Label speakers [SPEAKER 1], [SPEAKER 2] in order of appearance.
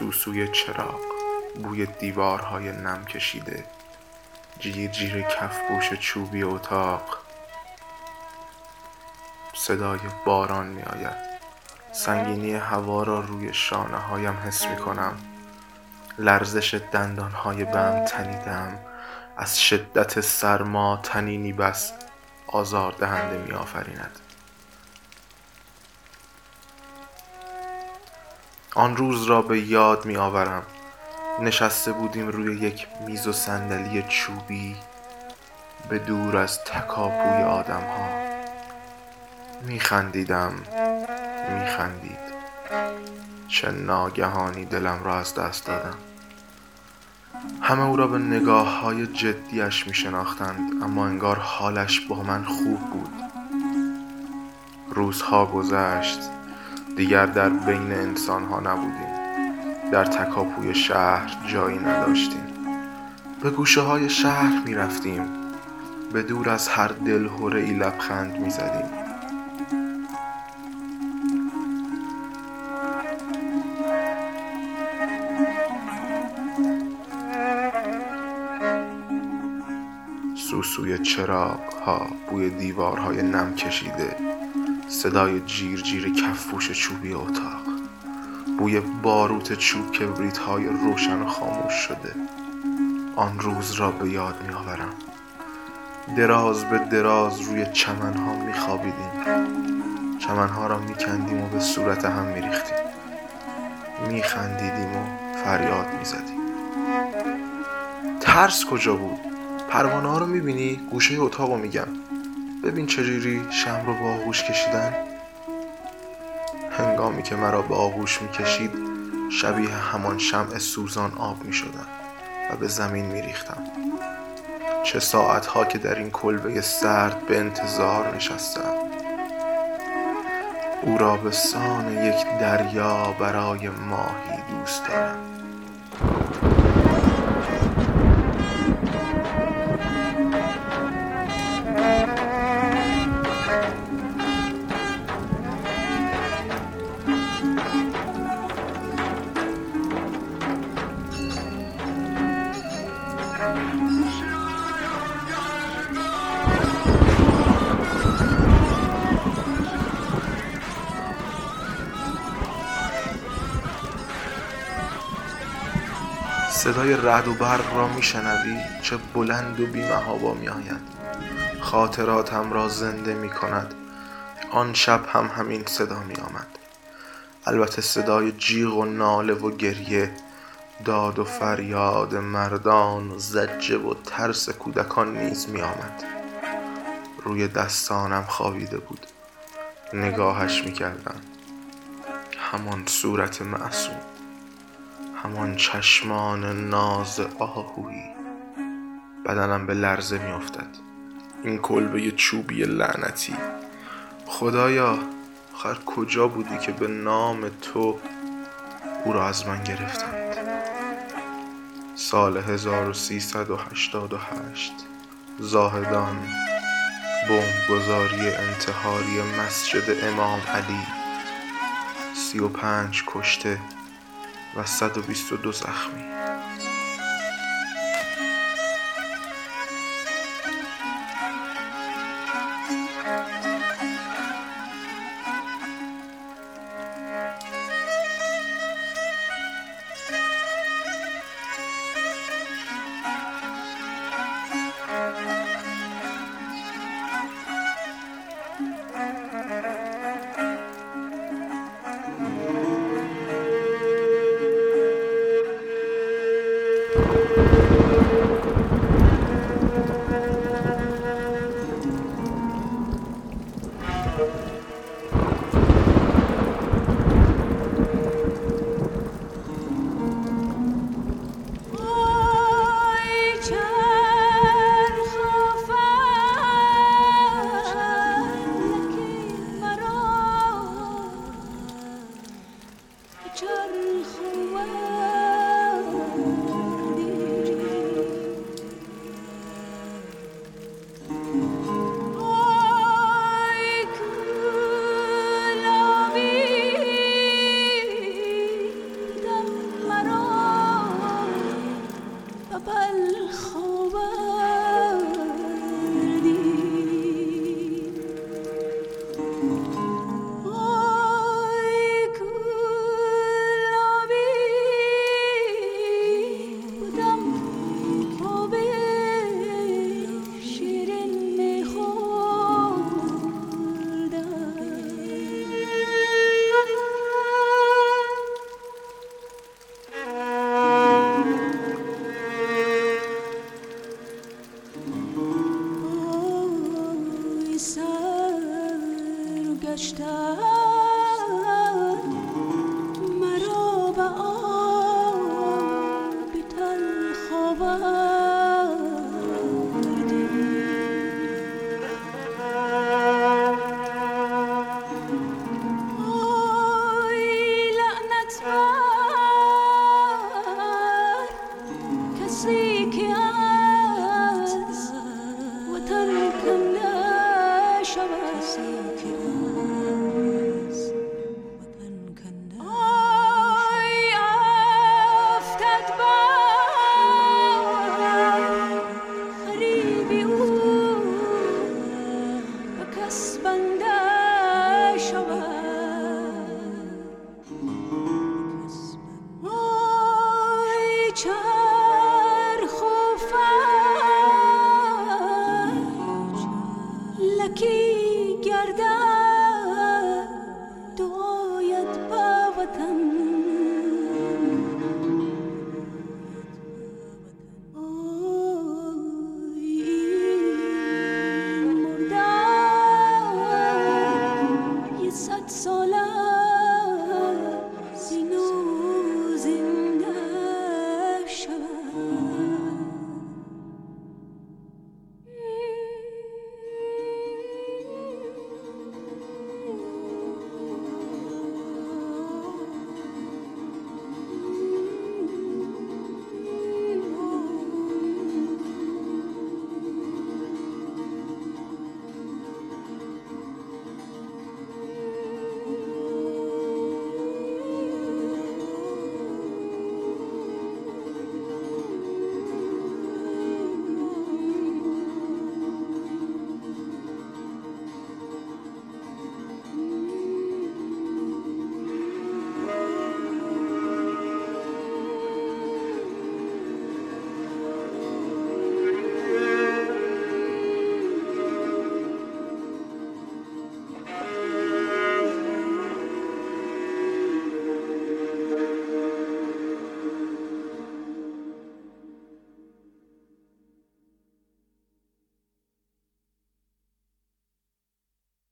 [SPEAKER 1] سوسوی چراغ بوی دیوارهای نم کشیده جیر جیر کفپوش چوبی اتاق. صدای باران می آید. سنگینی هوا را روی شانه هایم حس می کنم. لرزش دندان های بم تنیدم. از شدت سرما تنینی بس آزاردهنده می آفریند. آن روز را به یاد می آورم. نشسته بودیم روی یک میز و صندلی چوبی به دور از تکاپوی آدم ها می خندیدم می خندید. چه ناگهانی دلم را از دست دادم. همه او را به نگاه های جدیش می شناختند اما انگار حالش با من خوب بود. روزها گذشت. دیگر در بین انسان ها نبودیم. در تکاپوی شهر جایی نداشتیم. به گوشه های شهر می رفتیم به دور از هر دلهوره ای لبخند می زدیم سوسوی چراغ ها بوی دیوارهای نم کشیده. صدای جیر جیر کفپوش چوبی اتاق. بوی باروت چوب کبریت های روشن و خاموش شده. آن روز را به یاد می آورم دراز به دراز روی چمن ها می خوابیدیم چمن ها را می کندیم و به صورت هم می ریختیم می خندیدیم و فریاد می زدیم ترس کجا بود؟ پروانه ها رو می بینی گوشه اتاق رو میگم. ببین چجوری شم رو با آغوش کشیدن. هنگامی که مرا به آغوش می‌کشید شبیه همان شمع سوزان آب می شدم و به زمین می ریختم چه ساعتها که در این کلبه سرد به انتظار نشستم. او را به سان یک دریا برای ماهی دوست دارم. صدای رعد و برق را می شنوی چه بلند و بی محابا می آید خاطراتم را زنده می کند آن شب هم همین صدا می آمد البته صدای جیغ و ناله و گریه داد و فریاد مردان و زجه و ترس کودکان نیز می آمد روی دستانم خوابیده بود. نگاهش می کردم همان صورت معصوم. همان چشمان ناز آهویی. بدنم به لرزه می افتد این کلبه چوبی لعنتی. خدایا آخر کجا بودی که به نام تو او را از من گرفتند؟ سال 1388 زاهدان بمبگذاری انتحاری مسجد امام علی. سی و پنج کشته و صد و بیشتر مرا
[SPEAKER 2] به